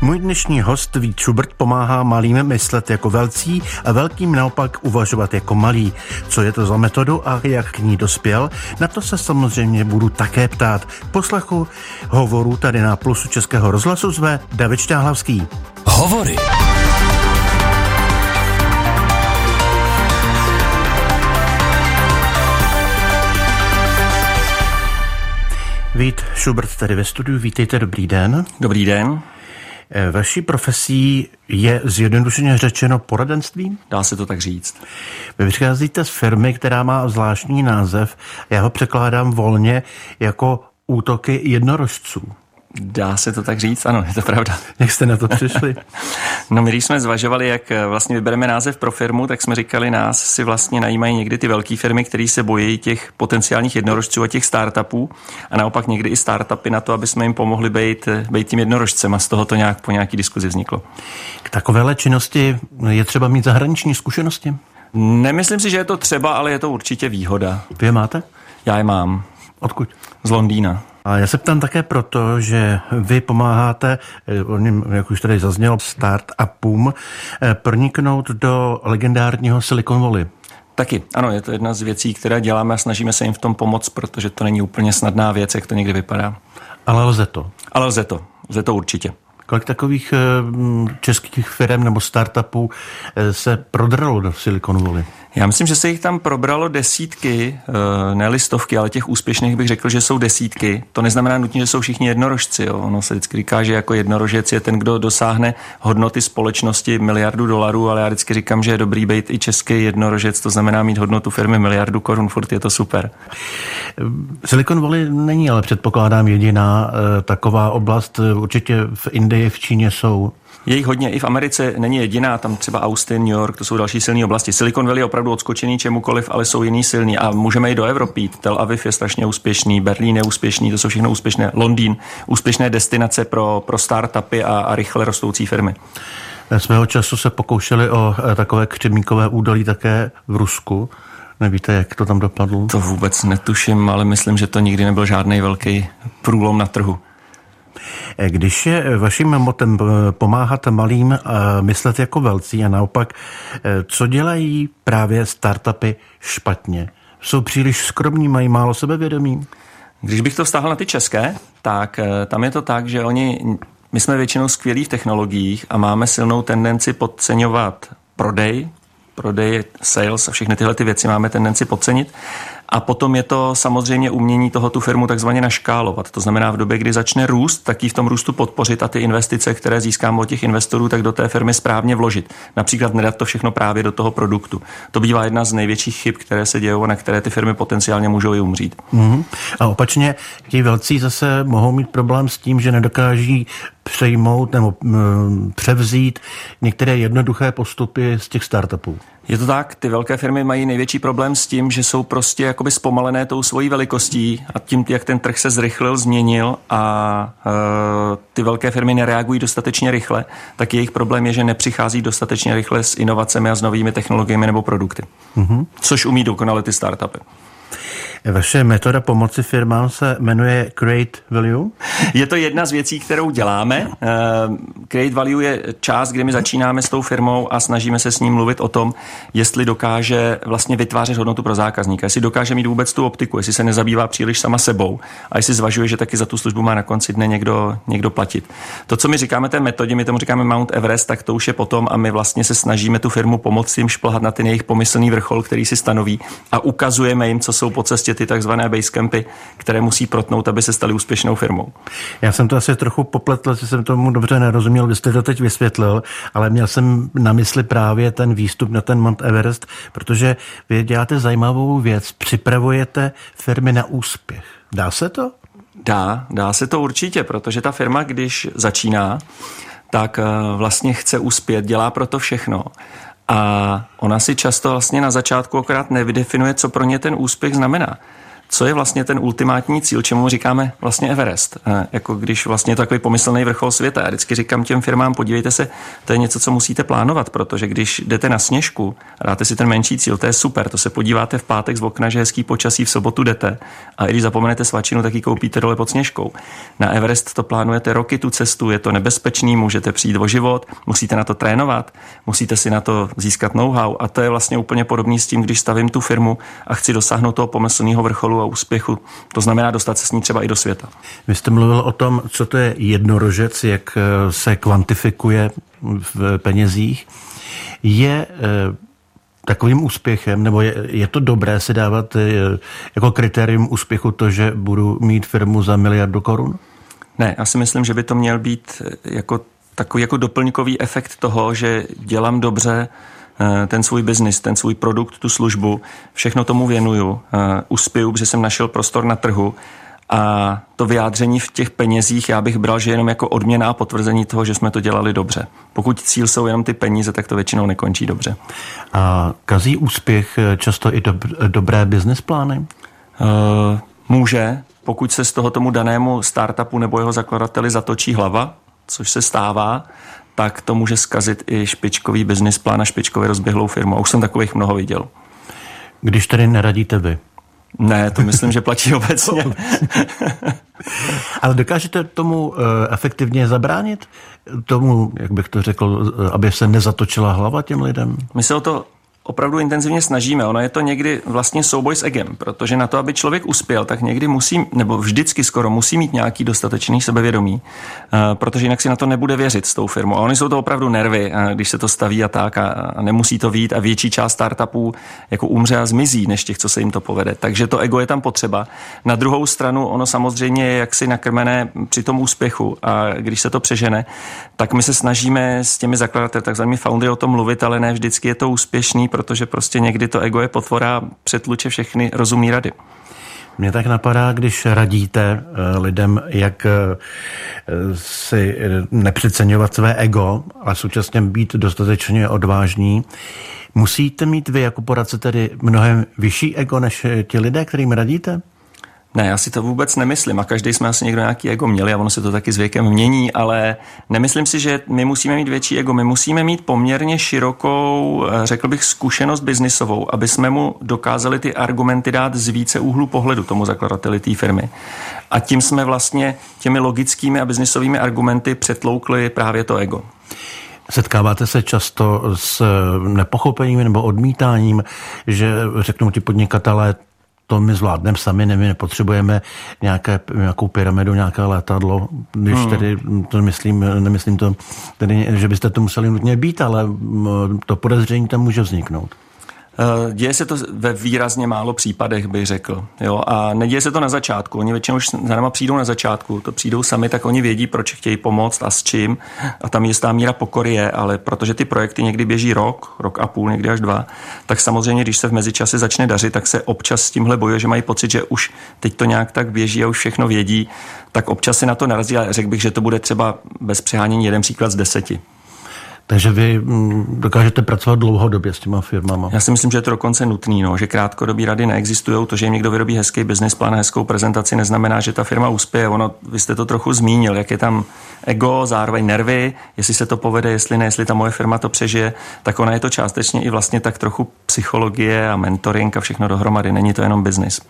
Můj dnešní host Vít Schubert pomáhá malým myslet jako velcí a velkým naopak uvažovat jako malý. Co je to za metodu a jak k ní dospěl? Na to se samozřejmě budu také ptát. Poslechu hovoru tady na Plusu Českého rozhlasu zve David Štáhlavský. Hovory. Vít Schubert tady ve studiu. Vítejte, dobrý den. Dobrý den. Eh, vaší profesí je zjednodušeně řečeno poradenství? Dá se to tak říct. Vy přicházíte z firmy, která má zvláštní název. Já ho překládám volně jako útoky jednorožců. Dá se to tak říct? Ano, je to pravda. Jak jste na to přišli? no my když jsme zvažovali, jak eh, vlastně vybereme název pro firmu, tak jsme říkali, nás si vlastně najímají někdy ty velké firmy, které se bojí těch potenciálních jednorožců a těch startupů a naopak někdy i startupy na to, aby jsme jim pomohli být, eh, být tím jednorožcem a z toho to nějak po nějaký diskuzi vzniklo. K takovéhle činnosti je třeba mít zahraniční zkušenosti? Nemyslím si, že je to třeba, ale je to určitě výhoda. Vy je máte? Já je mám. Odkud? Z Londýna. A já se ptám také proto, že vy pomáháte, eh, jak už tady zaznělo, start-upům eh, proniknout do legendárního Silicon Valley. Taky, ano, je to jedna z věcí, které děláme a snažíme se jim v tom pomoct, protože to není úplně snadná věc, jak to někdy vypadá. Ale lze to. Ale lze to, lze to určitě. Kolik takových eh, českých firm nebo startupů se prodralo do Silicon Valley? Já myslím, že se jich tam probralo desítky, eh, ne listovky, ale těch úspěšných bych řekl, že jsou desítky. To neznamená nutně, že jsou všichni jednorožci. Jo. Ono se vždycky říká, že jako jednorožec je ten, kdo dosáhne hodnoty společnosti miliardu dolarů, ale já vždycky říkám, že je dobrý být i český jednorožec, to znamená mít hodnotu firmy miliardu korun, furt je to super. Silicon Valley není ale předpokládám jediná eh, taková oblast. Určitě v Indii, v Číně jsou je jich hodně, i v Americe není jediná, tam třeba Austin, New York, to jsou další silné oblasti. Silicon Valley je opravdu odskočený čemukoliv, ale jsou jiný silní a můžeme jít do Evropy. Tel Aviv je strašně úspěšný, Berlín je úspěšný, to jsou všechno úspěšné. Londýn, úspěšné destinace pro, pro startupy a, a rychle rostoucí firmy. Svého času se pokoušeli o eh, takové křemíkové údolí také v Rusku. Nevíte, jak to tam dopadlo? To vůbec netuším, ale myslím, že to nikdy nebyl žádný velký průlom na trhu. Když je vaším motem pomáhat malým myslet jako velcí a naopak, co dělají právě startupy špatně? Jsou příliš skromní, mají málo sebevědomí? Když bych to vztahl na ty české, tak eh, tam je to tak, že oni, my jsme většinou skvělí v technologiích a máme silnou tendenci podceňovat prodej, prodej, sales a všechny tyhle ty věci máme tendenci podcenit. A potom je to samozřejmě umění toho tu firmu takzvaně naškálovat. To znamená v době, kdy začne růst, tak ji v tom růstu podpořit a ty investice, které získám od těch investorů, tak do té firmy správně vložit. Například nedat to všechno právě do toho produktu. To bývá jedna z největších chyb, které se dějí a na které ty firmy potenciálně můžou i umřít. Mm-hmm. A opačně, ti velcí zase mohou mít problém s tím, že nedokáží přejmout nebo převzít některé jednoduché postupy z těch startupů. Je to tak, ty velké firmy mají největší problém s tím, že jsou prostě jakoby zpomalené tou svojí velikostí a tím, jak ten trh se zrychlil, změnil a e, ty velké firmy nereagují dostatečně rychle, tak jejich problém je, že nepřichází dostatečně rychle s inovacemi a s novými technologiemi nebo produkty. Mm-hmm. Což umí dokonale ty startupy. Vaše metoda pomoci firmám se jmenuje Create Value? Je to jedna z věcí, kterou děláme. Eh, Create Value je část, kdy my začínáme s tou firmou a snažíme se s ním mluvit o tom, jestli dokáže vlastně vytvářet hodnotu pro zákazníka, jestli dokáže mít vůbec tu optiku, jestli se nezabývá příliš sama sebou a jestli zvažuje, že taky za tu službu má na konci dne někdo, někdo platit. To, co my říkáme té metodě, my tomu říkáme Mount Everest, tak to už je potom a my vlastně se snažíme tu firmu pomoci jim šplhat na ten jejich pomyslný vrchol, který si stanoví a ukazujeme jim, co jsou po cestě ty takzvané basecampy, které musí protnout, aby se staly úspěšnou firmou. Já jsem to asi trochu popletl, že jsem tomu dobře nerozuměl, vy jste to teď vysvětlil, ale měl jsem na mysli právě ten výstup na ten Mount Everest, protože vy děláte zajímavou věc, připravujete firmy na úspěch. Dá se to? Dá, dá se to určitě, protože ta firma, když začíná, tak eh, vlastně chce uspět, dělá pro to všechno. A ona si často vlastně na začátku akorát nevydefinuje, co pro ně ten úspěch znamená. Co je vlastně ten ultimátní cíl, čemu říkáme vlastně Everest. Eh, jako když vlastně takový pomyslný vrchol světa. Já vždycky říkám těm firmám, podívejte se, to je něco, co musíte plánovat, protože když jdete na sněžku dáte si ten menší cíl, to je super. To se podíváte v pátek z okna, že hezký počasí, v sobotu jdete a i když zapomenete svačinu, tak ji koupíte dole pod sněžkou. Na Everest to plánujete roky tu cestu, je to nebezpečný, můžete přijít o život, musíte na to trénovat, musíte si na to získat know-how a to je vlastně úplně podobný s tím, když stavím tu firmu a chci dosáhnout toho pomyslného vrcholu a úspěchu. To znamená dostat se s ní třeba i do světa. Vy jste mluvil o tom, co to je jednorožec, jak eh, se kvantifikuje v penězích. Je eh, takovým úspěchem, nebo je, je to dobré si dávat eh, jako kritérium úspěchu to, že budu mít firmu za miliardu korun? Ne, já si myslím, že by to měl být jako takový jako doplňkový efekt toho, že dělám dobře ten svůj biznis, ten svůj produkt, tu službu, všechno tomu věnuju, eh, uspěju, protože jsem našel prostor na trhu a to vyjádření v těch penězích já bych bral, že jenom jako odměna a potvrzení toho, že jsme to dělali dobře. Pokud cíl jsou jenom ty peníze, tak to většinou nekončí dobře. A kazí úspěch eh, často i dob- dobré business plány? Uh, může, pokud se z toho tomu danému startupu nebo jeho zakladateli zatočí hlava, což se stává, tak to může zkazit i špičkový business plán a špičkově rozběhlou firmu. A už jsem takových mnoho viděl. Když tedy neradíte vy? Ne, to myslím, že platí obecně. Ale dokážete tomu eh, efektivně zabránit? Tomu, jak bych to řekl, eh, aby se nezatočila hlava těm lidem? My se o to opravdu intenzivně snažíme. Ono je to někdy vlastně souboj s egem, protože na to, aby člověk uspěl, tak někdy musí, nebo vždycky skoro musí mít nějaký dostatečný sebevědomí, eh, protože jinak si na to nebude věřit s tou firmou. A oni jsou to opravdu nervy, eh, když se to staví a tak a, nemusí to vít a větší část startupů jako umře a zmizí, než těch, co se jim to povede. Takže to ego je tam potřeba. Na druhou stranu ono samozřejmě je jaksi nakrmené při tom úspěchu a když se to přežene, tak my se snažíme s těmi zakladateli, takzvanými foundry o tom mluvit, ale ne vždycky je to úspěšný, protože prostě někdy to ego je potvora přetluče všechny rozumné rady. Mně tak napadá, když radíte eh, lidem, jak eh, si nepřeceňovat své ego a současně být dostatečně odvážní, musíte mít vy jako poradce tedy mnohem vyšší ego než ti lidé, kterým radíte? Ne, já si to vůbec nemyslím a každý jsme asi někdo nějaký ego měli a ono se to taky s věkem mění, ale nemyslím si, že my musíme mít větší ego. My musíme mít poměrně širokou, eh, řekl bych, zkušenost biznisovou, aby jsme mu dokázali ty argumenty dát z více úhlu pohledu tomu zakladateli té firmy. A tím jsme vlastně těmi logickými a biznisovými argumenty přetloukli právě to ego. Setkáváte se často s nepochopením nebo odmítáním, že řeknou ti podnikatelé, to my zvládneme sami, ne, my nepotřebujeme nějaké, nějakou pyramidu, nějaké letadlo, když hmm. tedy to myslím, nemyslím to, tedy, že byste to museli nutně být, ale to podezření tam může vzniknout. Eh, děje se to ve výrazně málo případech, bych řekl. Jo? A neděje se to na začátku. Oni většinou už za náma přijdou na začátku, to přijdou sami, tak oni vědí, proč chtějí pomoct a s čím. A tam jistá míra pokory je, ale protože ty projekty někdy běží rok, rok a půl, někdy až dva, tak samozřejmě, když se v mezičase začne dařit, tak se občas s tímhle bojuje, že mají pocit, že už teď to nějak tak běží a už všechno vědí, tak občas si na to narazí a řekl bych, že to bude třeba bez přehánění jeden příklad z deseti. Takže vy mm, dokážete pracovat dlouhodobě s těma firmama. Já si myslím, že je to dokonce nutný, no, že krátkodobí rady neexistují. To, že jim někdo vyrobí hezký business plán, hezkou prezentaci, neznamená, že ta firma uspěje. Ono, vy jste to trochu zmínil, jak je tam ego, zároveň nervy, jestli se to povede, jestli ne, jestli ta moje firma to přežije, tak ona je to částečně i vlastně tak trochu psychologie a mentoring a všechno dohromady. Není to jenom business.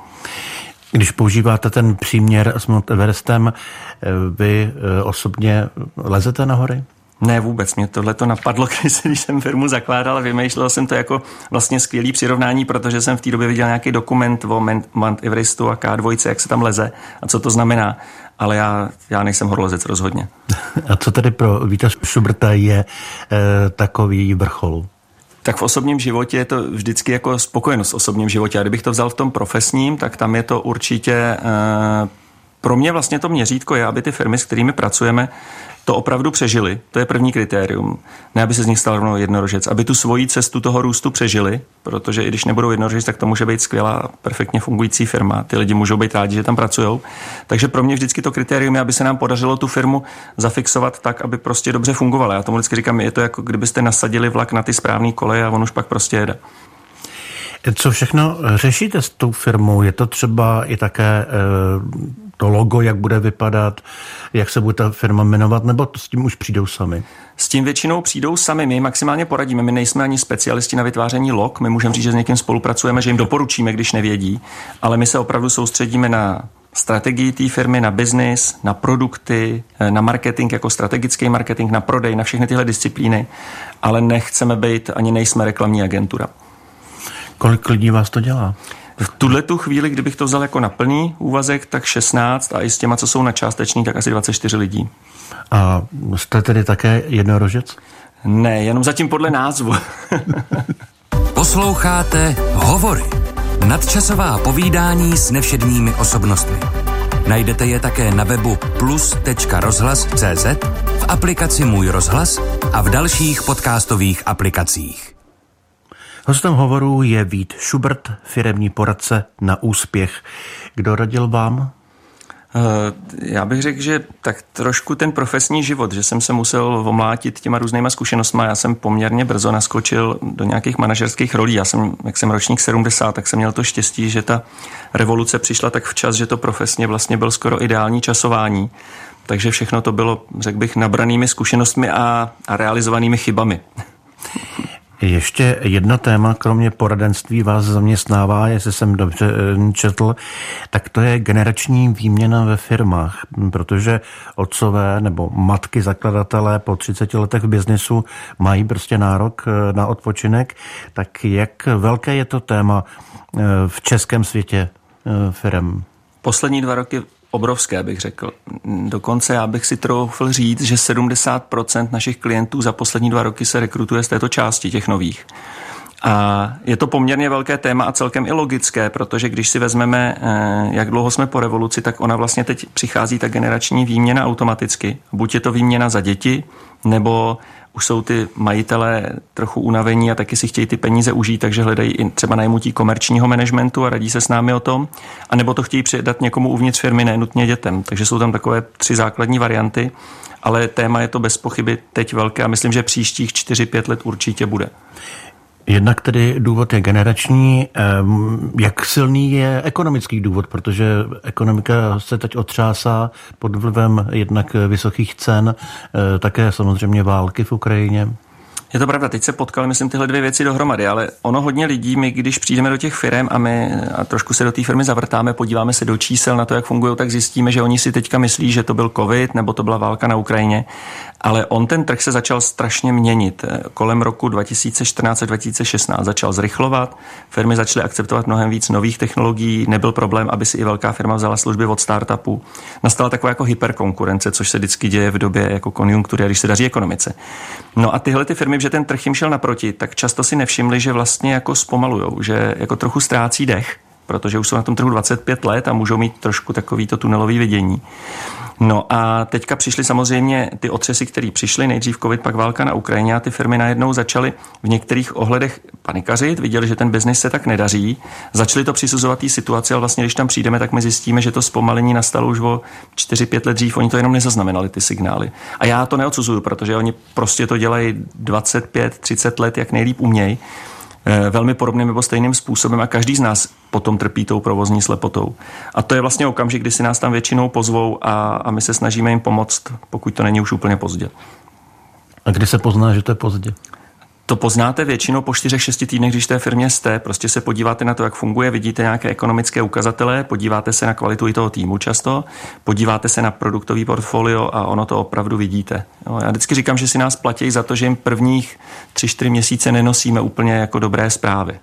Když používáte ten příměr s Mount Everestem, eh, vy eh, osobně lezete na hory? Ne, vůbec. Mě tohle to napadlo, když, jsem firmu zakládal a vymýšlel jsem to jako vlastně skvělý přirovnání, protože jsem v té době viděl nějaký dokument o Mount Everestu a K2, jak se tam leze a co to znamená. Ale já, já nejsem horolezec rozhodně. A co tedy pro Víta Šubrta je e, takový vrchol? tak v osobním životě je to vždycky jako spokojenost v osobním životě. A kdybych to vzal v tom profesním, tak tam je to určitě e, pro mě vlastně to měřítko je, aby ty firmy, s kterými pracujeme, to opravdu přežili. To je první kritérium. Ne, aby se z nich stal rovnou jednorožec. Aby tu svoji cestu toho růstu přežili, protože i když nebudou jednorožec, tak to může být skvělá, perfektně fungující firma. Ty lidi můžou být rádi, že tam pracují. Takže pro mě vždycky to kritérium je, aby se nám podařilo tu firmu zafixovat tak, aby prostě dobře fungovala. Já tomu vždycky říkám, je to jako kdybyste nasadili vlak na ty správné koleje a on už pak prostě jede. Co všechno řešíte s tou firmou? Je to třeba i také to logo, jak bude vypadat, jak se bude ta firma jmenovat, nebo s tím už přijdou sami? S tím většinou přijdou sami, my maximálně poradíme. My nejsme ani specialisti na vytváření log, my můžeme říct, že s někým spolupracujeme, že jim doporučíme, když nevědí, ale my se opravdu soustředíme na strategii té firmy, na biznis, na produkty, na marketing jako strategický marketing, na prodej, na všechny tyhle disciplíny, ale nechceme být, ani nejsme reklamní agentura. Kolik lidí vás to dělá? V tuhle tu chvíli, kdybych to vzal jako na plný úvazek, tak 16 a i s těma, co jsou na částečný, tak asi 24 lidí. A jste tedy také jednorožec? Ne, jenom zatím podle názvu. Posloucháte Hovory. Nadčasová povídání s nevšedními osobnostmi. Najdete je také na webu plus.rozhlas.cz, v aplikaci Můj rozhlas a v dalších podcastových aplikacích. Hostem hovoru je Vít Schubert, firemní poradce na úspěch. Kdo radil vám? Eh, já bych řekl, že tak trošku ten profesní život, že jsem se musel omlátit těma různýma zkušenostmi. Já jsem poměrně brzo naskočil do nějakých manažerských rolí. Já jsem, jak jsem ročník 70, tak jsem měl to štěstí, že ta revoluce přišla tak včas, že to profesně vlastně byl skoro ideální časování. Takže všechno to bylo, řekl bych, nabranými zkušenostmi a, a realizovanými chybami. Ještě jedno téma, kromě poradenství vás zaměstnává, jestli jsem dobře eh, četl, tak to je generační výměna ve firmách, protože otcové nebo matky zakladatelé po 30 letech v biznesu mají prostě nárok eh, na odpočinek. Tak jak velké je to téma eh, v českém světě firm? Poslední dva roky obrovské, bych řekl. Dokonce já bych si troufl říct, že 70% našich klientů za poslední dva roky se rekrutuje z této části těch nových. A je to poměrně velké téma a celkem i logické, protože když si vezmeme, eh, jak dlouho jsme po revoluci, tak ona vlastně teď přichází ta generační výměna automaticky. Buď je to výměna za děti, nebo už jsou ty majitelé trochu unavení a taky si chtějí ty peníze užít, takže hledají i třeba najmutí komerčního managementu a radí se s námi o tom, a nebo to chtějí předat někomu uvnitř firmy, nenutně dětem. Takže jsou tam takové tři základní varianty, ale téma je to bez pochyby teď velké a myslím, že příštích 4-5 let určitě bude. Jednak tedy důvod je generační. Jak silný je ekonomický důvod, protože ekonomika se teď otřásá pod vlivem jednak vysokých cen, eh, také samozřejmě války v Ukrajině? Je to pravda, teď se potkali, myslím, tyhle dvě věci dohromady, ale ono hodně lidí, my když přijdeme do těch firm a my a trošku se do té firmy zavrtáme, podíváme se do čísel na to, jak fungují, tak zjistíme, že oni si teďka myslí, že to byl covid nebo to byla válka na Ukrajině ale on ten trh se začal strašně měnit. Kolem roku 2014 a 2016 začal zrychlovat, firmy začaly akceptovat mnohem víc nových technologií, nebyl problém, aby si i velká firma vzala služby od startupu. Nastala taková jako hyperkonkurence, což se vždycky děje v době jako konjunktury, když se daří ekonomice. No a tyhle ty firmy, že ten trh jim šel naproti, tak často si nevšimli, že vlastně jako zpomalujou, že jako trochu ztrácí dech protože už jsou na tom trhu 25 let a můžou mít trošku takový to tunelový vidění. No a teďka přišly samozřejmě ty otřesy, které přišly, nejdřív covid, pak válka na Ukrajině a ty firmy najednou začaly v některých ohledech panikařit, viděli, že ten biznis se tak nedaří, začali to přisuzovat té situaci, ale vlastně když tam přijdeme, tak my zjistíme, že to zpomalení nastalo už o 4-5 let dřív, oni to jenom nezaznamenali, ty signály. A já to neodsuzuju, protože oni prostě to dělají 25-30 let, jak nejlíp umějí. Eh, velmi podobným nebo stejným způsobem a každý z nás potom trpí tou provozní slepotou. A to je vlastně okamžik, kdy si nás tam většinou pozvou a, a my se snažíme jim pomoct, pokud to není už úplně pozdě. A kdy se pozná, že to je pozdě? To poznáte většinou po 4-6 týdnech, když té firmě jste. Prostě se podíváte na to, jak funguje, vidíte nějaké ekonomické ukazatele, podíváte se na kvalitu i toho týmu často, podíváte se na produktový portfolio a ono to opravdu vidíte. Jo, já vždycky říkám, že si nás platí za to, že jim prvních 3-4 měsíce nenosíme úplně jako dobré zprávy.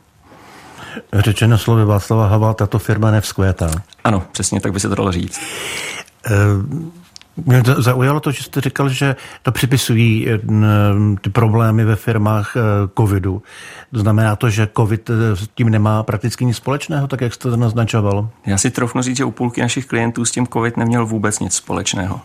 Řečeno slovy Václava Havla, tato firma nevzkvétá. Ano, přesně tak by se to dalo říct. E- mě zaujalo to, že jste říkal, že to připisují eh, ty problémy ve firmách eh, covidu. Znamená to, že covid eh, s tím nemá prakticky nic společného, tak jak jste to naznačoval? Já si trofnu říct, že u půlky našich klientů s tím covid neměl vůbec nic společného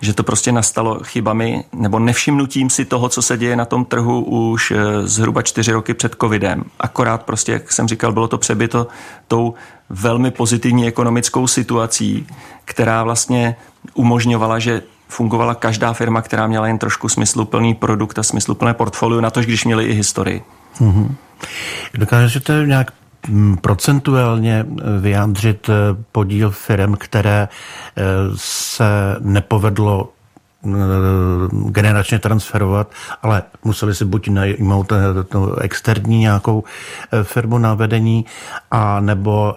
že to prostě nastalo chybami nebo nevšimnutím si toho, co se děje na tom trhu už zhruba čtyři roky před covidem. Akorát prostě, jak jsem říkal, bylo to přebyto tou velmi pozitivní ekonomickou situací, která vlastně umožňovala, že fungovala každá firma, která měla jen trošku smysluplný produkt a smysluplné portfolio, na to, když měli i historii. Mm-hmm. Dokážete nějak mm, procentuálně vyjádřit podíl firm, které se nepovedlo generačně transferovat, ale museli si buď najmout externí nějakou firmu na vedení, a nebo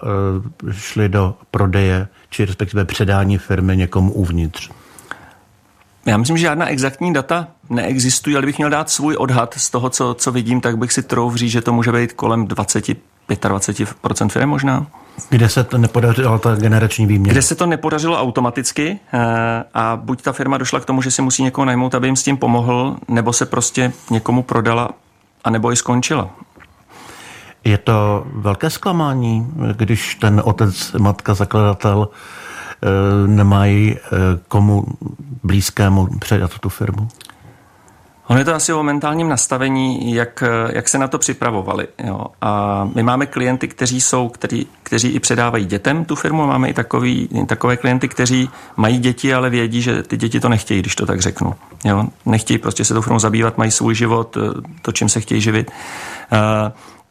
šli do prodeje či respektive předání firmy někomu uvnitř? Já myslím, že žádná exaktní data neexistují, ale bych měl dát svůj odhad z toho, co, co vidím, tak bych si trouf říct, že to může být kolem 20 25% firm možná. Kde se to nepodařilo, ta generační výměna? Kde se to nepodařilo automaticky eh, a buď ta firma došla k tomu, že si musí někoho najmout, aby jim s tím pomohl, nebo se prostě někomu prodala, a nebo i skončila. Je to velké zklamání, když ten otec, matka, zakladatel eh, nemají eh, komu blízkému předat tu firmu? Ono je to asi o mentálním nastavení, jak, jak se na to připravovali. Jo. A my máme klienty, kteří jsou, který, kteří i předávají dětem tu firmu, máme i takový, takové klienty, kteří mají děti, ale vědí, že ty děti to nechtějí, když to tak řeknu. Jo. Nechtějí prostě se tou firmou zabývat, mají svůj život, to, čím se chtějí živit.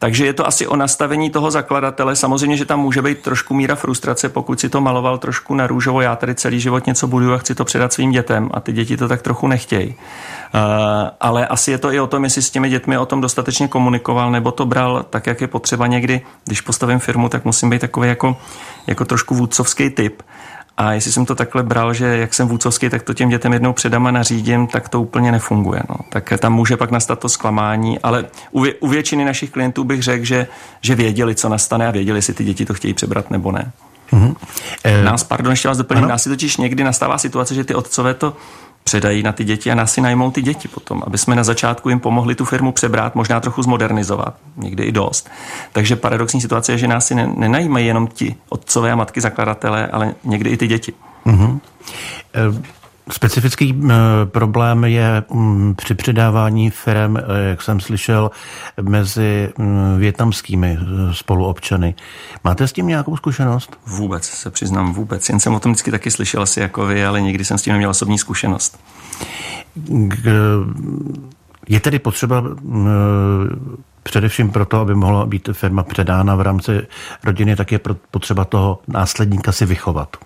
Takže je to asi o nastavení toho zakladatele. Samozřejmě, že tam může být trošku míra frustrace, pokud si to maloval trošku na růžovo. Já tady celý život něco budu a chci to předat svým dětem a ty děti to tak trochu nechtějí. Uh, ale asi je to i o tom, jestli s těmi dětmi o tom dostatečně komunikoval nebo to bral tak, jak je potřeba někdy. Když postavím firmu, tak musím být takový jako, jako trošku vůdcovský typ. A jestli jsem to takhle bral, že jak jsem vůcovský, tak to těm dětem jednou předám a nařídím, tak to úplně nefunguje. No. Tak tam může pak nastat to zklamání, ale u, vě, u většiny našich klientů bych řekl, že, že věděli, co nastane a věděli, jestli ty děti to chtějí přebrat nebo ne. Mm-hmm. Nás, pardon, ještě vás doplním, nás si totiž někdy nastává situace, že ty otcové to předají na ty děti a nás si najmou ty děti potom, aby jsme na začátku jim pomohli tu firmu přebrát, možná trochu zmodernizovat, někdy i dost. Takže paradoxní situace je, že nás si nenajímají jenom ti otcové a matky zakladatelé, ale někdy i ty děti. Mm-hmm. Specifický problém je mm, při předávání firm, e, jak jsem slyšel, mezi mm, větnamskými e, spoluobčany. Máte s tím nějakou zkušenost? Vůbec, se přiznám vůbec. Jen jsem o tom vždycky taky slyšel asi jako vy, ale nikdy jsem s tím neměl osobní zkušenost. Je tedy potřeba především proto, aby mohla být firma předána v rámci rodiny, tak je potřeba toho následníka si vychovat.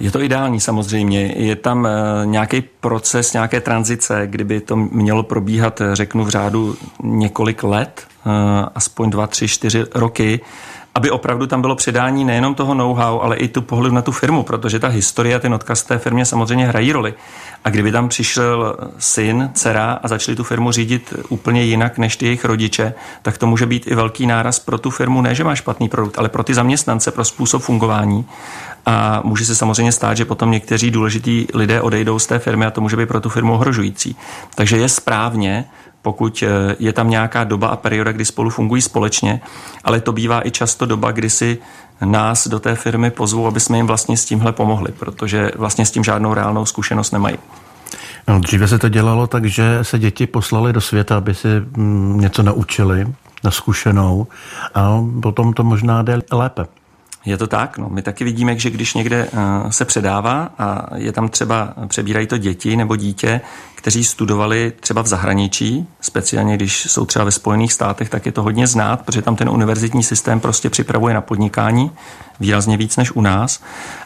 Je to ideální samozřejmě. Je tam eh, nějaký proces, nějaké tranzice, kdyby to mělo probíhat, eh, řeknu, v řádu několik let, eh, aspoň dva, tři, čtyři roky, aby opravdu tam bylo předání nejenom toho know-how, ale i tu pohled na tu firmu, protože ta historie a ten odkaz té firmě samozřejmě hrají roli. A kdyby tam přišel syn, dcera a začali tu firmu řídit úplně jinak než ty jejich rodiče, tak to může být i velký náraz pro tu firmu, ne že má špatný produkt, ale pro ty zaměstnance, pro způsob fungování. A může se samozřejmě stát, že potom někteří důležití lidé odejdou z té firmy a to může být pro tu firmu ohrožující. Takže je správně, pokud eh, je tam nějaká doba a perioda, kdy spolu fungují společně, ale to bývá i často doba, kdy si nás do té firmy pozvou, aby jsme jim vlastně s tímhle pomohli, protože vlastně s tím žádnou reálnou zkušenost nemají. No, dříve se to dělalo tak, že se děti poslali do světa, aby si mm, něco naučili na zkušenou a potom to možná jde lépe. Je to tak, no. My taky vidíme, že když někde eh, se předává a je tam třeba, přebírají to děti nebo dítě, kteří studovali třeba v zahraničí, speciálně když jsou třeba ve Spojených státech, tak je to hodně znát, protože tam ten univerzitní systém prostě připravuje na podnikání výrazně víc než u nás.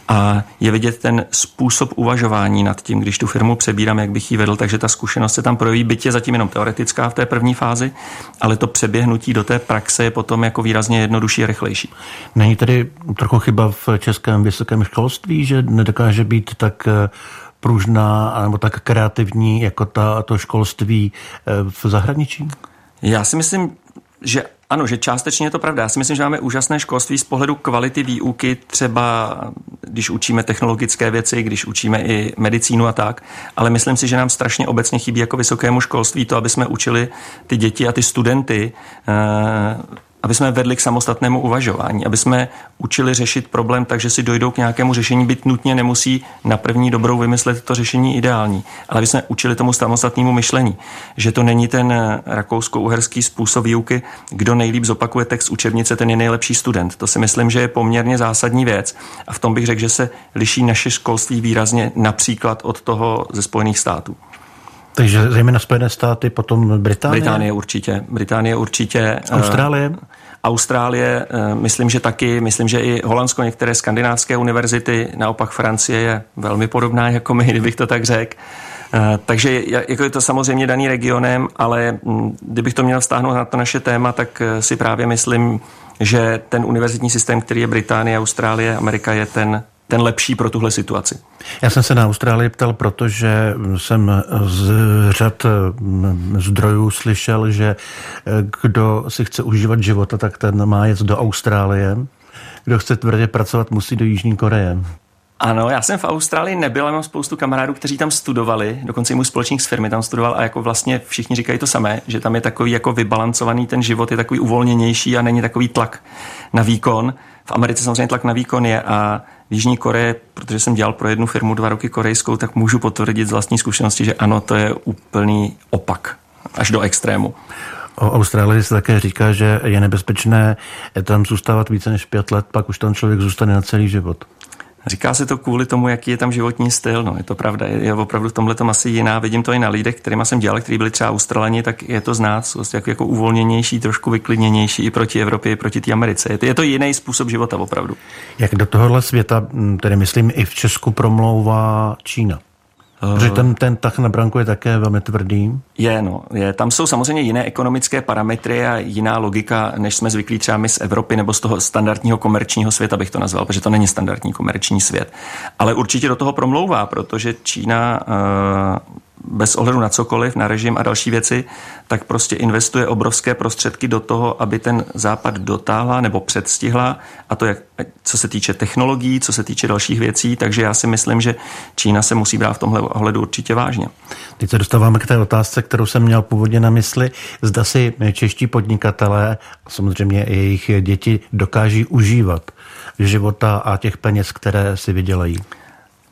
A je vidět ten způsob uvažování nad tím, když tu firmu přebírám, jak bych ji vedl, takže ta zkušenost se tam projeví, byť je zatím jenom teoretická v té první fázi, ale to přeběhnutí do té praxe je potom jako výrazně jednodušší a rychlejší. Není tedy trochu chyba v českém vysokém školství, že nedokáže být tak eh, pružná nebo tak kreativní jako ta, to školství eh, v zahraničí? Já si myslím, že ano, že částečně je to pravda. Já si myslím, že máme úžasné školství z pohledu kvality výuky, třeba když učíme technologické věci, když učíme i medicínu a tak, ale myslím si, že nám strašně obecně chybí jako vysokému školství to, aby jsme učili ty děti a ty studenty eh, aby jsme vedli k samostatnému uvažování, aby jsme učili řešit problém tak, že si dojdou k nějakému řešení, byť nutně nemusí na první dobrou vymyslet to řešení ideální, ale aby jsme učili tomu samostatnému myšlení, že to není ten rakousko-uherský způsob výuky, kdo nejlíp zopakuje text učebnice, ten je nejlepší student. To si myslím, že je poměrně zásadní věc a v tom bych řekl, že se liší naše školství výrazně například od toho ze Spojených států. Takže zejména Spojené státy, potom Británie? Británie určitě. Británie určitě. Austrálie? Austrálie, myslím, že taky, myslím, že i Holandsko, některé skandinávské univerzity, naopak Francie je velmi podobná jako my, kdybych to tak řekl. Eh, takže jako je to samozřejmě daný regionem, ale hm, kdybych to měl vztáhnout na to naše téma, tak eh, si právě myslím, že ten univerzitní systém, který je Británie, Austrálie, Amerika, je ten, ten lepší pro tuhle situaci. Já jsem se na Austrálii ptal, protože jsem z řad hm, zdrojů slyšel, že eh, kdo si chce užívat života, tak ten má jet do Austrálie. Kdo chce tvrdě pracovat, musí do Jižní Koreje. Ano, já jsem v Austrálii nebyl, mám spoustu kamarádů, kteří tam studovali, dokonce i můj společník z firmy tam studoval a jako vlastně všichni říkají to samé, že tam je takový jako vybalancovaný ten život, je takový uvolněnější a není takový tlak na výkon. V Americe samozřejmě tlak na výkon je a Jižní Koreji, protože jsem dělal pro jednu firmu dva roky korejskou, tak můžu potvrdit z vlastní zkušenosti, že ano, to je úplný opak, až do extrému. O Austrálii se také říká, že je nebezpečné tam zůstávat více než pět let, pak už tam člověk zůstane na celý život. Říká se to kvůli tomu, jaký je tam životní styl. No, je to pravda, je, je opravdu v tomhle asi jiná. Vidím to i na lidech, kterými jsem dělal, kteří byli třeba Australani, tak je to znát, jsou jako, jako uvolněnější, trošku vyklidněnější i proti Evropě, i proti té Americe. Je to, je to jiný způsob života opravdu. Jak do tohohle světa, tedy myslím i v Česku, promlouvá Čína? Protože ten, ten tah na branku je také velmi tvrdý. Je, no. Je. Tam jsou samozřejmě jiné ekonomické parametry a jiná logika, než jsme zvyklí třeba my z Evropy nebo z toho standardního komerčního světa, bych to nazval, protože to není standardní komerční svět. Ale určitě do toho promlouvá, protože Čína uh, bez ohledu na cokoliv, na režim a další věci, tak prostě investuje obrovské prostředky do toho, aby ten západ dotáhla nebo předstihla a to jak, co se týče technologií, co se týče dalších věcí, takže já si myslím, že Čína se musí brát v tomhle ohledu určitě vážně. Teď se dostáváme k té otázce, kterou jsem měl původně na mysli. Zda si čeští podnikatelé, samozřejmě jejich děti, dokáží užívat života a těch peněz, které si vydělají.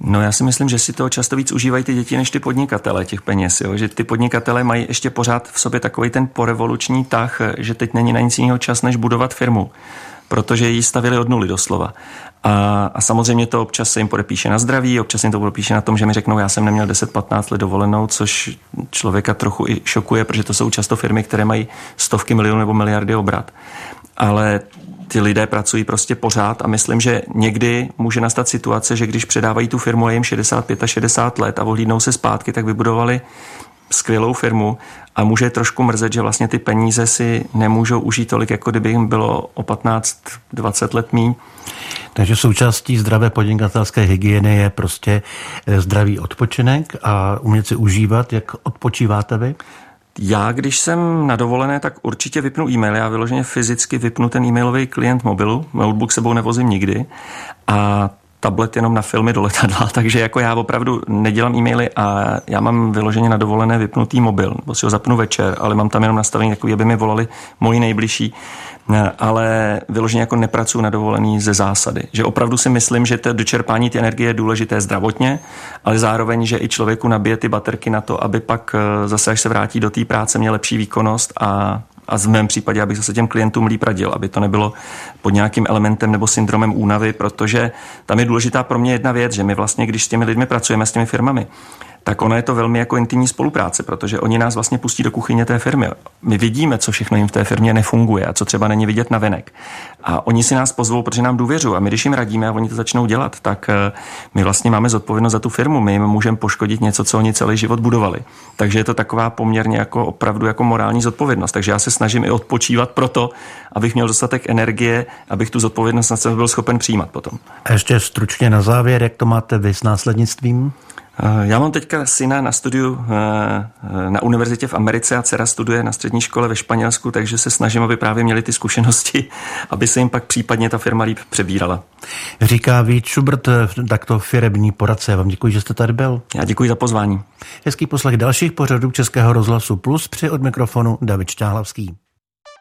No já si myslím, že si toho často víc užívají ty děti než ty podnikatele těch peněz. Jo? Že ty podnikatele mají ještě pořád v sobě takový ten porevoluční tah, že teď není na nic jiného čas, než budovat firmu protože ji stavili od nuly doslova. A, a samozřejmě to občas se jim podepíše na zdraví, občas jim to podepíše na tom, že mi řeknou, já jsem neměl 10-15 let dovolenou, což člověka trochu i šokuje, protože to jsou často firmy, které mají stovky milionů nebo miliardy obrat. Ale ty lidé pracují prostě pořád a myslím, že někdy může nastat situace, že když předávají tu firmu a jim 65 a 60 let a ohlídnou se zpátky, tak vybudovali skvělou firmu a může trošku mrzet, že vlastně ty peníze si nemůžou užít tolik, jako kdyby jim bylo o 15-20 let míň. Takže součástí zdravé podnikatelské hygieny je prostě eh, zdravý odpočinek a umět si užívat. Jak odpočíváte vy? Já, když jsem na dovolené, tak určitě vypnu e-mail. Já vyloženě fyzicky vypnu ten e-mailový klient mobilu. Notebook sebou nevozím nikdy. A tablet jenom na filmy do letadla, takže jako já opravdu nedělám e-maily a já mám vyloženě na dovolené vypnutý mobil, nebo si ho zapnu večer, ale mám tam jenom nastavení takový, aby mi volali moji nejbližší, ale vyloženě jako nepracuji na dovolený ze zásady. Že opravdu si myslím, že to dočerpání té energie je důležité zdravotně, ale zároveň, že i člověku nabije ty baterky na to, aby pak eh, zase, až se vrátí do té práce, měl lepší výkonnost a a v mém případě, abych zase těm klientům líp radil, aby to nebylo pod nějakým elementem nebo syndromem únavy, protože tam je důležitá pro mě jedna věc, že my vlastně, když s těmi lidmi pracujeme, s těmi firmami, tak ono je to velmi jako intimní spolupráce, protože oni nás vlastně pustí do kuchyně té firmy. My vidíme, co všechno jim v té firmě nefunguje a co třeba není vidět na venek. A oni si nás pozvou, protože nám důvěřují. A my, když jim radíme a oni to začnou dělat, tak eh, my vlastně máme zodpovědnost za tu firmu. My jim můžeme poškodit něco, co oni celý život budovali. Takže je to taková poměrně jako opravdu jako morální zodpovědnost. Takže já se snažím i odpočívat proto, abych měl dostatek energie, abych tu zodpovědnost na sebe byl schopen přijímat potom. A ještě stručně na závěr, jak to máte vy s následnictvím? Eh, já mám teďka syna na studiu eh, na univerzitě v Americe a dcera studuje na střední škole ve Španělsku, takže se snažím, aby právě měli ty zkušenosti, aby se jim pak případně ta firma líp přebírala. Říká Vít Schubert, eh, takto firební poradce. Já vám děkuji, že jste tady byl. Já děkuji za pozvání. Hezký poslech dalších pořadů Českého rozhlasu Plus při od mikrofonu David Šťáhlavský.